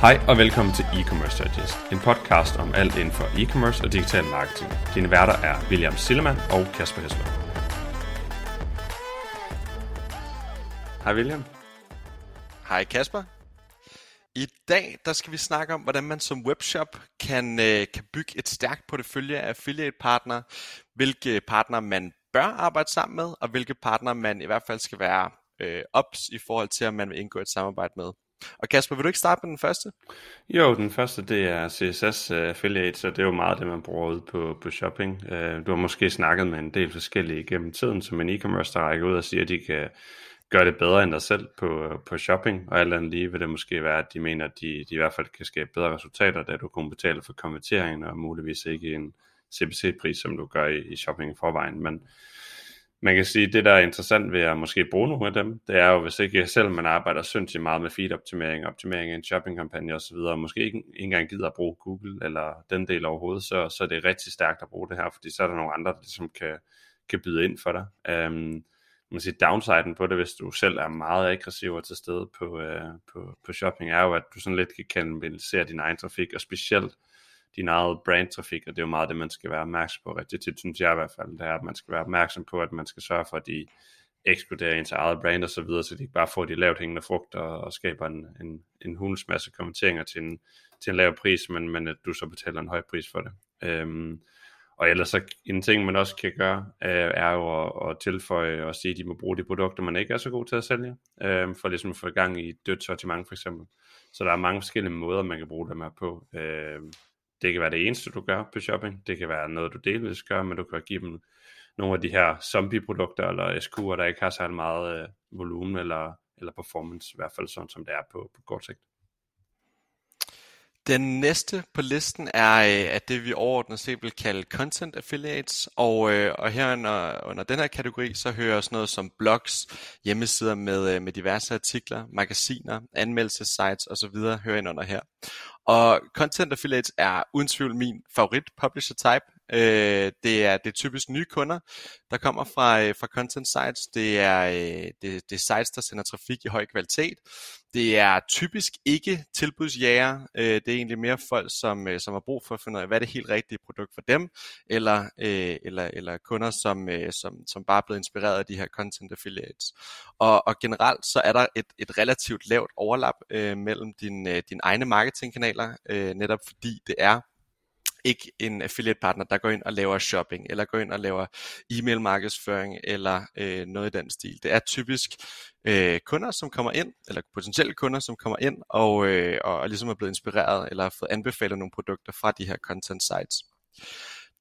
Hej og velkommen til E-Commerce Digest, en podcast om alt inden for e-commerce og digital marketing. Dine værter er William Sillemann og Kasper Hesler. Hej William. Hej Kasper. I dag der skal vi snakke om, hvordan man som webshop kan, øh, kan bygge et stærkt portefølje af affiliate partner, hvilke partner man bør arbejde sammen med, og hvilke partner man i hvert fald skal være øh, ops i forhold til, om man vil indgå et samarbejde med. Og Kasper, vil du ikke starte med den første? Jo, den første det er CSS øh, Affiliate, så det er jo meget det, man bruger ud på, på shopping. Øh, du har måske snakket med en del forskellige gennem tiden, som en e-commerce, der rækker ud og siger, at de kan gøre det bedre end dig selv på, på shopping, og alt andet lige vil det måske være, at de mener, at de, de i hvert fald kan skabe bedre resultater, da du kun betaler for konverteringen, og muligvis ikke en CPC-pris, som du gør i, i shopping i forvejen. Men man kan sige, det der er interessant ved at måske bruge nogle af dem, det er jo, hvis ikke selv man arbejder sindssygt meget med feed-optimering, optimering af en shoppingkampagne osv., og måske ikke, ikke engang gider at bruge Google eller den del overhovedet, så, så er det rigtig stærkt at bruge det her, fordi så er der nogle andre, der ligesom kan, kan byde ind for dig. Um, man siger, downsiden på det, hvis du selv er meget aggressiv og til stede på, uh, på, på shopping, er jo, at du sådan lidt kan kanalisere din egen trafik, og specielt din eget brandtrafik, og det er jo meget det, man skal være opmærksom på rigtig tit, synes jeg i hvert fald, det er, at man skal være opmærksom på, at man skal sørge for, at de ekskluderer ens eget brand og så videre, så de ikke bare får de lavt hængende frugter og skaber en, en, en hulens masse kommenteringer til en, til en lav pris, men, men at du så betaler en høj pris for det. Øhm, og ellers så en ting, man også kan gøre, øh, er jo at, at tilføje og sige, at de må bruge de produkter, man ikke er så god til at sælge, øh, for ligesom at få i gang i dødt sortiment for eksempel. Så der er mange forskellige måder, man kan bruge dem her på. Øh, det kan være det eneste, du gør på shopping. Det kan være noget, du delvis gør, men du kan give dem nogle af de her zombie-produkter eller SQ'er, der ikke har særlig meget øh, volumen eller, eller performance, i hvert fald sådan som det er på, på kort sigt. Den næste på listen er, at øh, det vi overordnet set vil kalde content affiliates, og, øh, og her under, under den her kategori, så hører sådan noget som blogs, hjemmesider med, øh, med diverse artikler, magasiner, anmeldelsessites osv. hører ind under her. Og content affiliates er uden tvivl min favorit publisher type. Øh, det, er, det er typisk nye kunder, der kommer fra, øh, fra content sites. Det er, øh, det, det er sites, der sender trafik i høj kvalitet. Det er typisk ikke tilbudsjæger. Øh, det er egentlig mere folk, som, øh, som har brug for at finde ud af, hvad er det helt rigtige produkt for dem, eller, øh, eller, eller kunder, som, øh, som, som bare er blevet inspireret af de her content affiliates. Og, og generelt så er der et, et relativt lavt overlap øh, mellem din, øh, din egne marketingkanaler, øh, netop fordi det er ikke en affiliate partner, der går ind og laver shopping, eller går ind og laver e-mail markedsføring, eller øh, noget i den stil. Det er typisk øh, kunder, som kommer ind, eller potentielle kunder, som kommer ind, og, øh, og ligesom er blevet inspireret, eller har fået anbefalet nogle produkter fra de her content sites.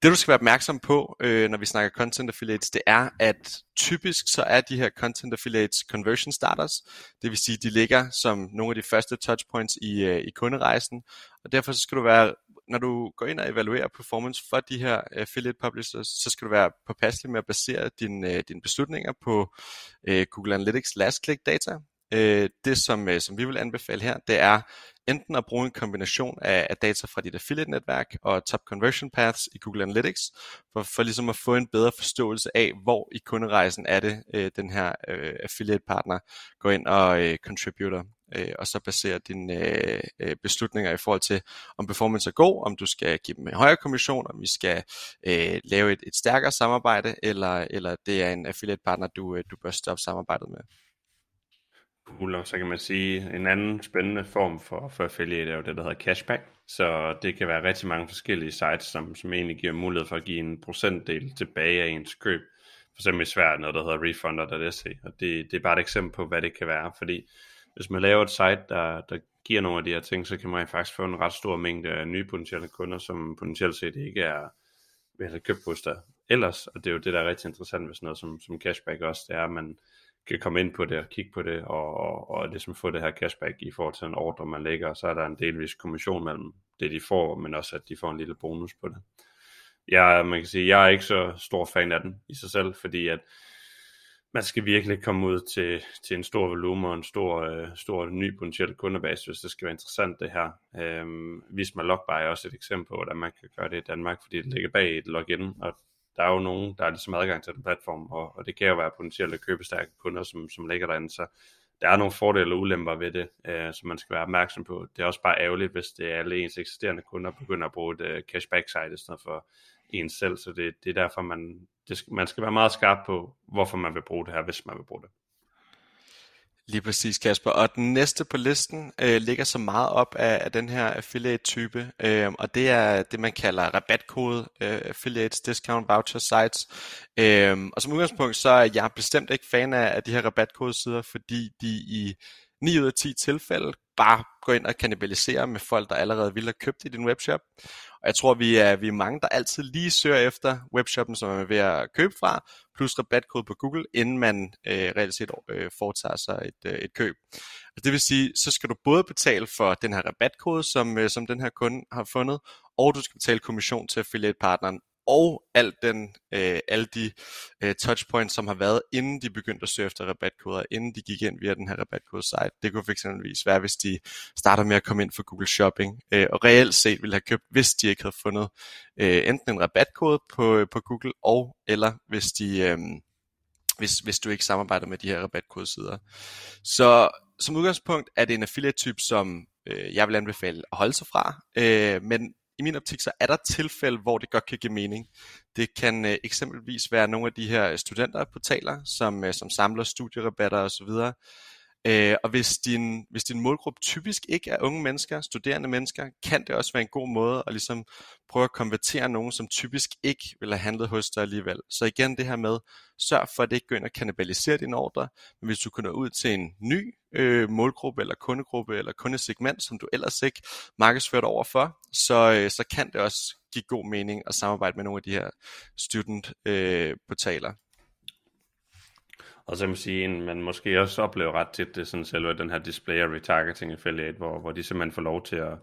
Det du skal være opmærksom på, øh, når vi snakker content affiliates, det er, at typisk så er de her content affiliates conversion starters. Det vil sige, de ligger som nogle af de første touchpoints i, øh, i kunderejsen. Og derfor så skal du være når du går ind og evaluerer performance for de her øh, affiliate publishers, så skal du være påpasselig med at basere dine, din øh, dine beslutninger på øh, Google Analytics last click data. Uh, det som, som vi vil anbefale her, det er enten at bruge en kombination af, af data fra dit affiliate netværk og top conversion paths i Google Analytics, for, for ligesom at få en bedre forståelse af, hvor i kunderejsen er det, den her affiliate partner går ind og contributor øh, og så basere dine øh, øh, beslutninger i forhold til, om performance er god, om du skal give dem en højere kommission, om vi skal øh, lave et, et stærkere samarbejde, eller, eller det er en affiliate partner, du, øh, du bør stoppe samarbejdet med. Cool, og så kan man sige, en anden spændende form for, for affiliate er jo det, der hedder cashback. Så det kan være rigtig mange forskellige sites, som, som egentlig giver mulighed for at give en procentdel tilbage af ens køb. For eksempel i Sverige noget, der hedder refunder.se, og det, det er bare et eksempel på, hvad det kan være, fordi hvis man laver et site, der, der giver nogle af de her ting, så kan man faktisk få en ret stor mængde af nye potentielle kunder, som potentielt set ikke er ved at købt hos dig ellers, og det er jo det, der er rigtig interessant ved sådan noget som, som cashback også, det er, at man kan komme ind på det og kigge på det, og, og, og ligesom få det her cashback i forhold til en ordre, man lægger, og så er der en delvis kommission mellem det, de får, men også at de får en lille bonus på det. Jeg, man kan sige, jeg er ikke så stor fan af den i sig selv, fordi at man skal virkelig komme ud til, til en stor volumen og en stor, øh, stor ny potentiel kundebase, hvis det skal være interessant det her. Øhm, Visma Logbuy er også et eksempel på, hvordan man kan gøre det i Danmark, fordi det ligger bag et login, og der er jo nogen, der er ligesom adgang til den platform, og, og det kan jo være potentielle købestærke kunder, som, som ligger derinde, så der er nogle fordele og ulemper ved det, øh, som man skal være opmærksom på. Det er også bare ærgerligt, hvis det er alle ens eksisterende kunder begynder at bruge et øh, cashback-site i stedet for en selv, så det, det er derfor, man, det, man skal være meget skarp på, hvorfor man vil bruge det her, hvis man vil bruge det. Lige præcis, Kasper. Og den næste på listen øh, ligger så meget op af, af den her affiliate-type, øh, og det er det, man kalder rabatkode øh, affiliates, discount voucher sites. Øh, og som udgangspunkt, så er jeg bestemt ikke fan af, af de her rabatkodesider, fordi de i 9 ud af 10 tilfælde bare gå ind og kannibaliserer med folk, der allerede ville have købt i din webshop. Og jeg tror, vi er, vi er mange, der altid lige søger efter webshoppen, som man er ved at købe fra, plus rabatkode på Google, inden man øh, reelt set øh, foretager sig et, øh, et køb. Og det vil sige, så skal du både betale for den her rabatkode, som, øh, som den her kunde har fundet, og du skal betale kommission til affiliate-partneren, og alt den, øh, alle de øh, touchpoints, som har været, inden de begyndte at søge efter rabatkoder, inden de gik ind via den her rabatkode-site. Det kunne fx være, hvis de starter med at komme ind for Google Shopping, øh, og reelt set ville have købt, hvis de ikke havde fundet øh, enten en rabatkode på, på Google, og eller hvis de... Øh, hvis, hvis du ikke samarbejder med de her rabatkodesider. Så som udgangspunkt er det en affiliate-type, som øh, jeg vil anbefale at holde sig fra, øh, men i min optik, så er der tilfælde, hvor det godt kan give mening. Det kan øh, eksempelvis være nogle af de her studenterportaler, som, øh, som samler studierabatter osv., Øh, og hvis din, hvis din målgruppe typisk ikke er unge mennesker, studerende mennesker, kan det også være en god måde at ligesom prøve at konvertere nogen, som typisk ikke vil have handlet hos dig alligevel. Så igen det her med, sørg for at det ikke går ind og kannibalisere din ordre, men hvis du kommer ud til en ny øh, målgruppe eller kundegruppe eller kundesegment, som du ellers ikke markedsført over for, så, øh, så kan det også give god mening at samarbejde med nogle af de her student øh, portaler. Og så kan man sige, at man måske også oplever ret tit, det er sådan selve den her display og retargeting affiliate, hvor, hvor de simpelthen får lov til at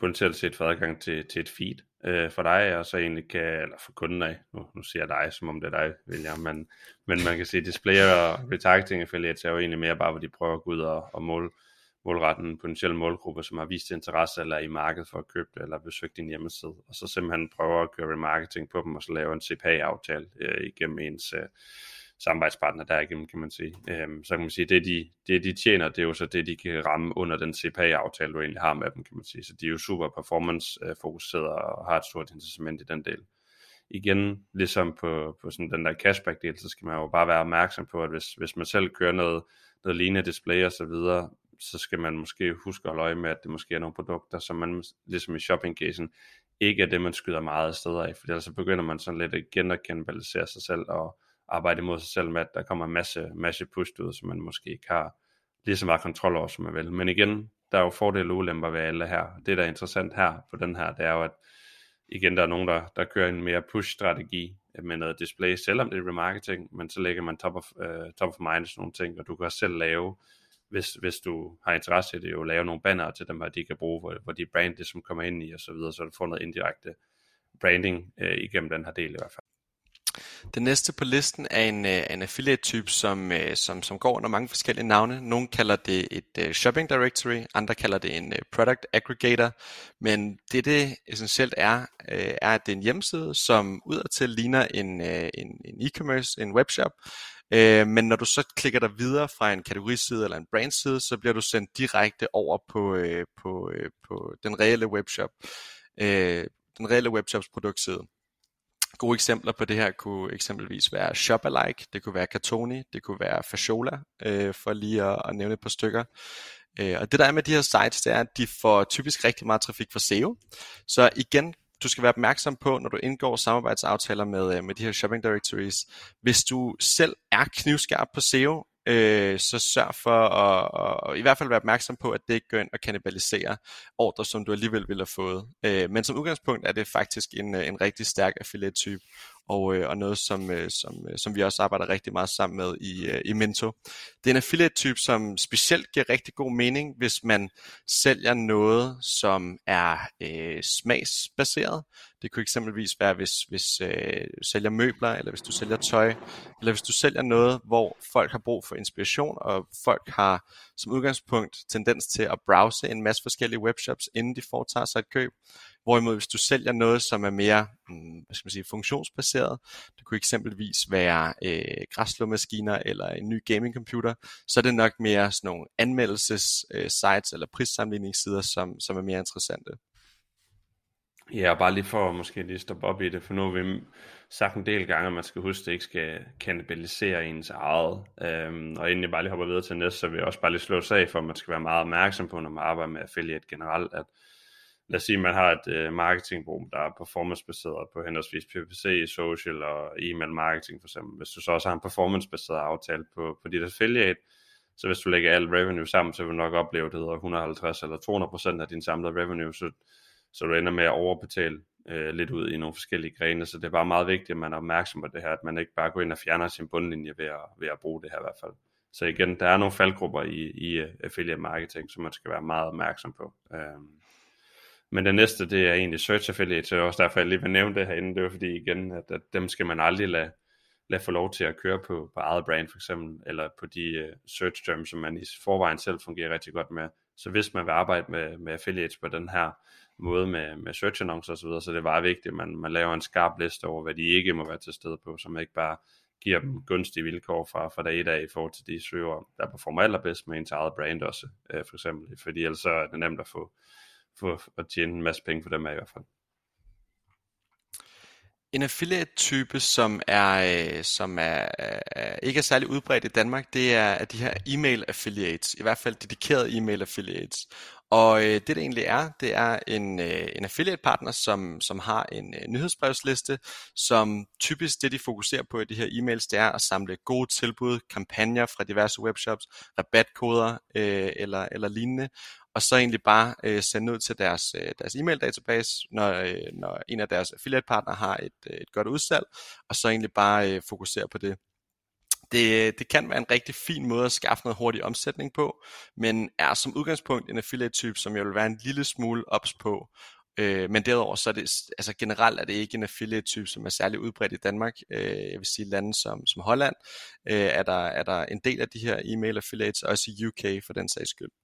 potentielt set få adgang til, til et feed øh, for dig, og så egentlig kan, eller for kunden af, nu, nu siger jeg dig, som om det er dig, vil jeg, men, men man kan sige, display og retargeting affiliates er jo egentlig mere bare, hvor de prøver at gå ud og, og måle, målrette en potentiel målgruppe, som har vist interesse eller er i markedet for at købe det, eller besøgt din hjemmeside, og så simpelthen prøver at køre remarketing på dem, og så lave en CPA-aftale øh, igennem ens øh, samarbejdspartner derigennem, kan man sige. Øhm, så kan man sige, det de, det de tjener, det er jo så det, de kan ramme under den CPA-aftale, du egentlig har med dem, kan man sige. Så de er jo super performance-fokuseret og har et stort incitament i den del. Igen, ligesom på, på sådan den der cashback-del, så skal man jo bare være opmærksom på, at hvis, hvis man selv kører noget, noget lignende display og så videre, så skal man måske huske at holde øje med, at det måske er nogle produkter, som man, ligesom i shopping ikke er det, man skyder meget af steder af, for ellers så begynder man sådan lidt igen at kanalisere sig selv, og, arbejde imod sig selv med, at der kommer en masse, masse push ud, som man måske ikke har lige så meget kontrol over, som man vil. Men igen, der er jo fordele og ulemper ved alle her. Det, der er interessant her på den her, det er jo, at igen, der er nogen, der, der kører en mere push-strategi med noget display, selvom det er remarketing, men så lægger man top of, uh, top of mind sådan nogle ting, og du kan også selv lave, hvis, hvis du har interesse i det, jo lave nogle banner til dem, at de kan bruge, hvor, hvor de brand det, som kommer ind i, og så videre, så du får noget indirekte branding uh, igennem den her del i hvert fald. Den næste på listen er en, øh, en affiliate-type, som, øh, som, som går under mange forskellige navne. Nogle kalder det et øh, shopping directory, andre kalder det en product aggregator. Men det, det essentielt er, er, at det er en hjemmeside, som udadtil ligner en, en, en e-commerce, en webshop. Men når du så klikker dig videre fra en kategoriside eller en brandside, så bliver du sendt direkte over på, på, på den reelle webshop. Den reelle webshops produktside. Gode eksempler på det her kunne eksempelvis være Shopalike, det kunne være Katoni, det kunne være Fashola, øh, for lige at, at nævne et par stykker. Øh, og det der er med de her sites, det er, at de får typisk rigtig meget trafik fra SEO. Så igen, du skal være opmærksom på, når du indgår samarbejdsaftaler med, øh, med de her shopping directories, hvis du selv er knivskarp på SEO, øh, så sørg for at, at i hvert fald være opmærksom på, at det ikke går ind og kannibalisere ordre, som du alligevel ville have fået. Øh, men som udgangspunkt er det faktisk en, øh, en rigtig stærk affiliate-type, og, øh, og noget, som, øh, som, øh, som vi også arbejder rigtig meget sammen med i, øh, i Mento. Det er en affiliate-type, som specielt giver rigtig god mening, hvis man sælger noget, som er øh, smagsbaseret. Det kunne eksempelvis være, hvis, hvis øh, du sælger møbler, eller hvis du sælger tøj, eller hvis du sælger noget, hvor folk har brug for inspiration, og folk har som udgangspunkt tendens til at browse en masse forskellige webshops, inden de foretager sig et køb Hvorimod hvis du sælger noget, som er mere mm, hvad skal man sige, funktionsbaseret, det kunne eksempelvis være øh, græsslåmaskiner eller en ny gamingcomputer, så er det nok mere sådan nogle anmeldelses øh, sites eller prissammenligningssider, som, som er mere interessante. Ja, og bare lige for at måske lige stoppe op i det, for nu har vi sagt en del gange, at man skal huske, at det ikke skal kanibalisere ens eget. Øhm, og inden jeg bare lige hopper videre til næste, så vil jeg også bare lige slå sag for, at man skal være meget opmærksom på, når man arbejder med affiliate generelt, at lad os sige, at man har et øh, marketingbrug, der er performancebaseret på henholdsvis PPC, social og e-mail marketing for eksempel. Hvis du så også har en performancebaseret aftale på, på dit affiliate, så hvis du lægger alt revenue sammen, så vil du nok opleve, at det hedder 150 eller 200% af din samlede revenue, så så du ender med at overbetale øh, lidt ud i nogle forskellige grene, så det er bare meget vigtigt, at man er opmærksom på det her, at man ikke bare går ind og fjerner sin bundlinje ved at, ved at bruge det her i hvert fald. Så igen, der er nogle faldgrupper i, i øh, affiliate marketing, som man skal være meget opmærksom på. Øhm. men det næste, det er egentlig search affiliate, så det er også derfor, jeg lige vil nævne det herinde, det var fordi igen, at, at dem skal man aldrig lade, lade få lov til at køre på, på eget brand for eksempel, eller på de uh, search terms, som man i forvejen selv fungerer rigtig godt med. Så hvis man vil arbejde med, med affiliates på den her måde med, med search annoncer osv., så, så det er bare vigtigt, at man, man laver en skarp liste over, hvad de ikke må være til stede på, så man ikke bare giver dem gunstige vilkår fra, fra dag i dag i forhold til de søger, der performer allerbedst med ens eget brand også, øh, for eksempel, fordi ellers så er det nemt at få, få at tjene en masse penge for dem af i hvert fald. En affiliate-type, som er, øh, som er, er ikke er særlig udbredt i Danmark, det er de her e-mail affiliates, i hvert fald dedikerede e-mail affiliates. Og øh, det det egentlig er, det er en, øh, en affiliate partner, som, som har en øh, nyhedsbrevsliste, som typisk det de fokuserer på i de her e-mails, det er at samle gode tilbud, kampagner fra diverse webshops, rabatkoder øh, eller, eller lignende, og så egentlig bare øh, sende ud til deres, øh, deres e-mail database, når, øh, når en af deres affiliate partner har et, øh, et godt udsalg, og så egentlig bare øh, fokusere på det. Det, det kan være en rigtig fin måde at skaffe noget hurtig omsætning på, men er som udgangspunkt en affiliate-type, som jeg vil være en lille smule ops på. Øh, men derudover så er det, altså generelt er det ikke en affiliate-type, som er særlig udbredt i Danmark. Øh, jeg vil sige lande som, som Holland, øh, er, der, er der en del af de her e-mail affiliates, også i UK for den sags skyld.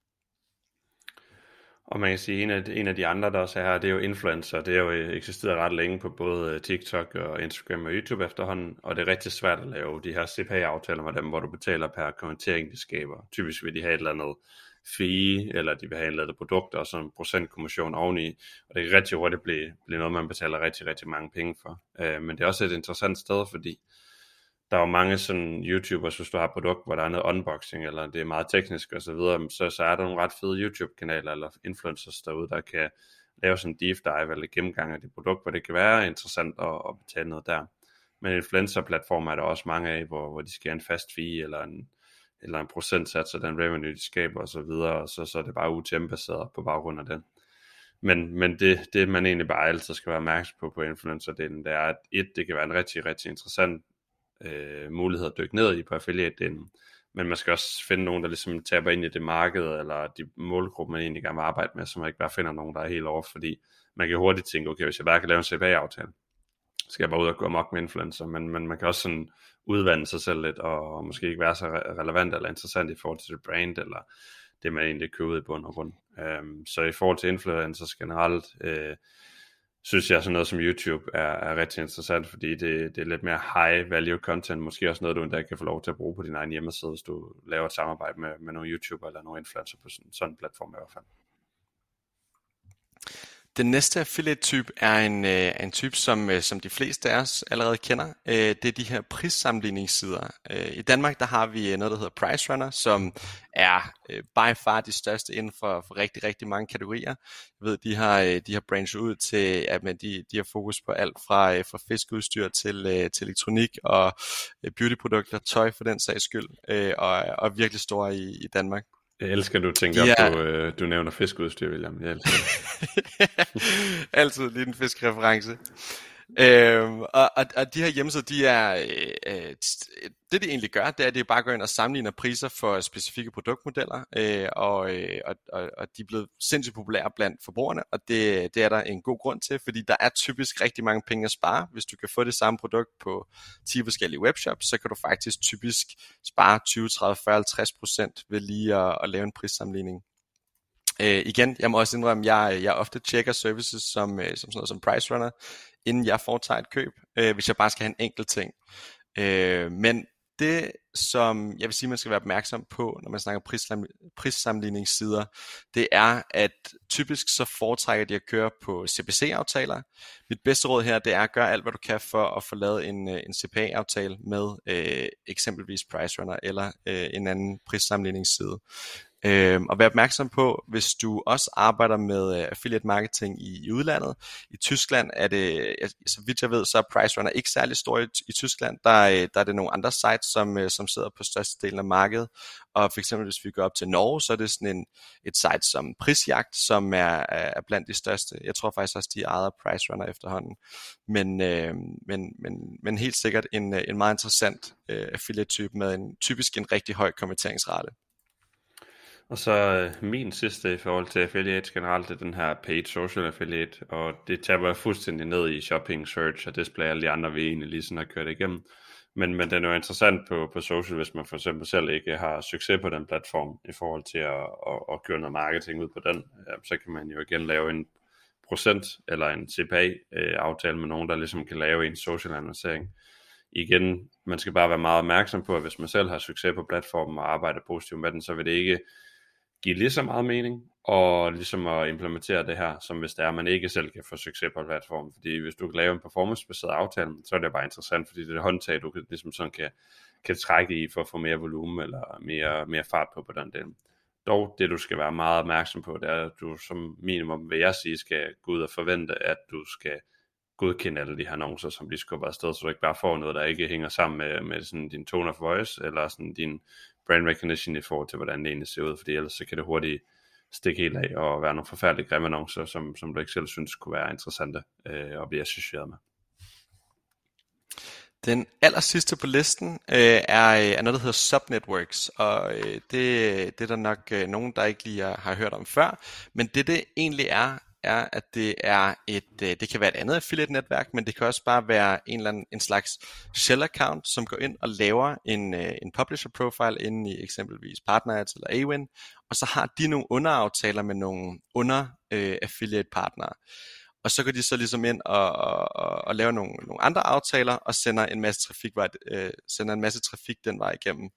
Og man kan sige, at en af, en af de andre, der også er her, det er jo influencer. Det har jo øh, eksisteret ret længe på både øh, TikTok og Instagram og YouTube efterhånden, og det er rigtig svært at lave de her CPA-aftaler med dem, hvor du betaler per kommentering, de skaber. Typisk vil de have et eller andet fee, eller de vil have en eller andet produkt og sådan en procentkommission oveni, og det kan rigtig hurtigt blive, blive noget, man betaler rigtig, rigtig mange penge for. Øh, men det er også et interessant sted, fordi der er jo mange sådan YouTubers, hvis du har et produkt, hvor der er noget unboxing, eller det er meget teknisk og så videre, så, så er der nogle ret fede YouTube-kanaler eller influencers derude, der kan lave sådan en deep dive eller gennemgang af det produkt, hvor det kan være interessant at, at betale noget der. Men influencer-platformer er der også mange af, hvor, hvor de skal have en fast fee, eller en, eller en procentsats af den revenue, de skaber og så videre, og så, så er det bare UTM-baseret på baggrund af den. Men, men det, det, man egentlig bare altid skal være opmærksom på på influencer-delen, det er, at et, det kan være en rigtig, rigtig interessant øh, muligheder at dykke ned i på affiliate-delen. Men man skal også finde nogen, der ligesom taber ind i det marked, eller de målgrupper, man egentlig gerne vil arbejde med, så man ikke bare finder nogen, der er helt over, fordi man kan hurtigt tænke, okay, hvis jeg bare kan lave en CPA-aftale, så skal jeg bare ud og gå amok med influencer, men, men man kan også sådan udvande sig selv lidt, og måske ikke være så relevant eller interessant i forhold til det brand, eller det man egentlig køber i bund og grund. Øhm, så i forhold til influencers generelt, øh, synes jeg sådan noget som YouTube er, er rigtig interessant, fordi det, det er lidt mere high value content, måske også noget, du endda kan få lov til at bruge på din egen hjemmeside, hvis du laver et samarbejde med, med nogle YouTuber eller nogle influencer på sådan, sådan en platform i hvert fald. Den næste affiliate-type er en, øh, en type, som, øh, som de fleste af os allerede kender. Øh, det er de her prissammenligningssider. Øh, I Danmark der har vi øh, noget, der hedder Price Runner, som er øh, by far de største inden for, for rigtig, rigtig mange kategorier. Jeg ved, de har, øh, de har branchet ud til, at man, de, de har fokus på alt fra, øh, fra fiskeudstyr til, øh, til elektronik og øh, beautyprodukter, tøj for den sags skyld, øh, og, og virkelig store i, i Danmark. Jeg elsker, at du tænker ja. på, øh, du nævner fiskeudstyr, William. Jeg elsker Altid lige en fiskreference. Øhm, og, og, og de her hjemmesider, de er, øh, øh det de egentlig gør, det er, at de bare går ind og sammenligner priser for specifikke produktmodeller, øh, og, øh, og, og, og de er blevet sindssygt populære blandt forbrugerne, og det, det er der en god grund til, fordi der er typisk rigtig mange penge at spare. Hvis du kan få det samme produkt på 10 forskellige webshops, så kan du faktisk typisk spare 20, 30, 40, 50 procent ved lige at, at lave en prissammenligning. Øh, igen, jeg må også indrømme, at jeg, jeg ofte tjekker services som, øh, som sådan noget som Price Runner, inden jeg foretager et køb, øh, hvis jeg bare skal have en enkelt ting. Øh, men det, som jeg vil sige, man skal være opmærksom på, når man snakker prissammenligningssider, det er, at typisk så foretrækker de at køre på CPC-aftaler. Mit bedste råd her, det er at gøre alt, hvad du kan for at få lavet en, øh, en CPA-aftale med øh, eksempelvis PriceRunner eller øh, en anden prissammenligningsside. Øh, og vær opmærksom på, hvis du også arbejder med øh, affiliate marketing i, i udlandet. I Tyskland er det, så vidt jeg ved, så er PriceRunner ikke særlig stor i, i Tyskland. Der, øh, der er det nogle andre sites, som, øh, som sidder på størstedelen af markedet. Og for eksempel hvis vi går op til Norge, så er det sådan en, et site som Prisjagt, som er, er blandt de største. Jeg tror faktisk også, de ejer PriceRunner efterhånden. Men, øh, men, men, men helt sikkert en, øh, en meget interessant øh, affiliate-type med en typisk en rigtig høj konverteringsrate. Og så øh, min sidste i forhold til affiliates generelt, det er den her paid social affiliate, og det taber fuldstændig ned i shopping, search og display, alle de andre vi egentlig lige sådan har kørt igennem. Men, men den er jo interessant på, på social, hvis man for eksempel selv ikke har succes på den platform i forhold til at, at, at køre noget marketing ud på den. Så kan man jo igen lave en procent eller en CPA-aftale øh, med nogen, der ligesom kan lave en social annoncering. Igen, man skal bare være meget opmærksom på, at hvis man selv har succes på platformen og arbejder positivt med den, så vil det ikke give lige så meget mening, og ligesom at implementere det her, som hvis det er, at man ikke selv kan få succes på platformen. Fordi hvis du kan lave en performance-baseret aftale, så er det bare interessant, fordi det er et håndtag, du kan, ligesom sådan kan, kan trække i for at få mere volumen eller mere, mere fart på på den del. Dog, det du skal være meget opmærksom på, det er, at du som minimum, vil jeg sige, skal gå ud og forvente, at du skal godkende alle de her annoncer, som de skubber afsted, så du ikke bare får noget, der ikke hænger sammen med, med sådan din tone of voice, eller sådan din brand recognition i forhold til, hvordan det egentlig ser ud, fordi ellers så kan det hurtigt stikke helt af og være nogle forfærdelige grimme annoncer, som, som du ikke selv synes kunne være interessante øh, at blive associeret med. Den aller sidste på listen øh, er, øh, er noget, der hedder subnetworks, og øh, det, det er der nok øh, nogen, der ikke lige har, har hørt om før. Men det det egentlig er, er, at det er et, øh, det kan være et andet affiliate-netværk, men det kan også bare være en, eller anden, en slags shell-account, som går ind og laver en, øh, en publisher-profile inde i eksempelvis Partners eller Awin, og så har de nogle underaftaler med nogle under-affiliate-partnere. Øh, og så går de så ligesom ind og, og, og, og laver nogle, nogle andre aftaler og sender en masse trafik, øh, sender en masse trafik den vej igennem.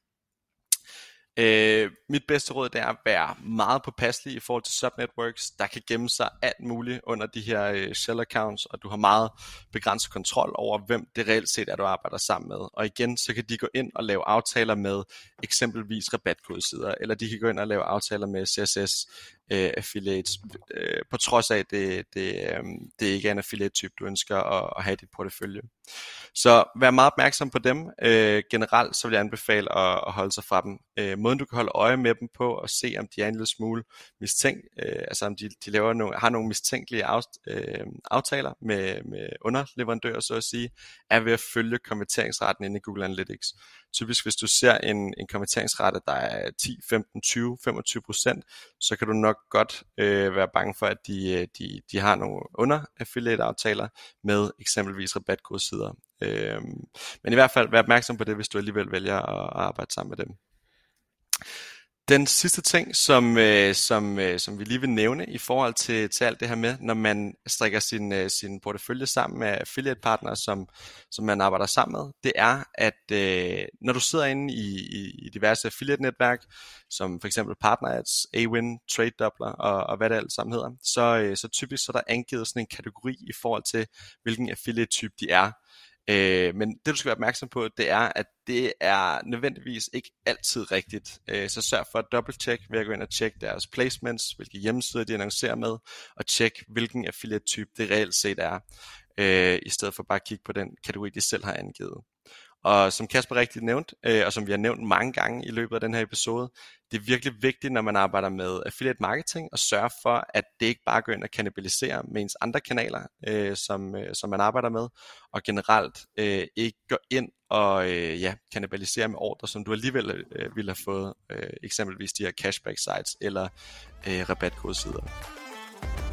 Øh, mit bedste råd det er at være meget påpasselig i forhold til subnetworks. Der kan gemme sig alt muligt under de her øh, shell accounts, og du har meget begrænset kontrol over, hvem det reelt set er, du arbejder sammen med. Og igen, så kan de gå ind og lave aftaler med eksempelvis rabatkodesider, eller de kan gå ind og lave aftaler med CSS øh, affiliates, øh, på trods af, at det, det, øh, det ikke er en affiliate-type, du ønsker at, at have i dit portefølje. Så vær meget opmærksom på dem. Øh, generelt så vil jeg anbefale at, at holde sig fra dem. Øh, måden du kan holde øje med dem på og se, om de er en lille smule mistænkt, øh, altså om de, de laver nogle, har nogle mistænkelige af, øh, aftaler med, med underleverandører, så at sige, er ved at følge konverteringsretten inde i Google Analytics. Typisk hvis du ser en, en konverteringsrate, der er 10, 15, 20, 25 procent, så kan du nok godt øh, være bange for, at de, øh, de, de har nogle under affiliate aftaler med eksempelvis rabatkodesider. Øh, men i hvert fald vær opmærksom på det, hvis du alligevel vælger at arbejde sammen med dem. Den sidste ting, som, øh, som, øh, som vi lige vil nævne i forhold til, til alt det her med, når man strikker sin, øh, sin portefølje sammen med affiliate partnere, som, som man arbejder sammen med, det er, at øh, når du sidder inde i, i, i diverse affiliate-netværk, som for eksempel PartnerAds, Awin, Trade Doubler og, og hvad det alt sammen hedder, så, øh, så typisk så er der angivet sådan en kategori i forhold til, hvilken affiliate-type de er. Øh, men det du skal være opmærksom på, det er, at det er nødvendigvis ikke altid rigtigt. Øh, så sørg for at dobbelt-check ved at gå ind og tjekke deres placements, hvilke hjemmesider de annoncerer med, og tjek hvilken affiliate type det reelt set er, øh, i stedet for bare at kigge på den kategori, de selv har angivet. Og som Kasper rigtigt nævnt, øh, og som vi har nævnt mange gange i løbet af den her episode, det er virkelig vigtigt, når man arbejder med affiliate marketing, at sørge for, at det ikke bare går ind og kannibaliserer med ens andre kanaler, øh, som, øh, som man arbejder med, og generelt øh, ikke går ind og øh, ja, kannibaliserer med ordre, som du alligevel øh, ville have fået, øh, eksempelvis de her cashback sites eller øh, rabatkodesider.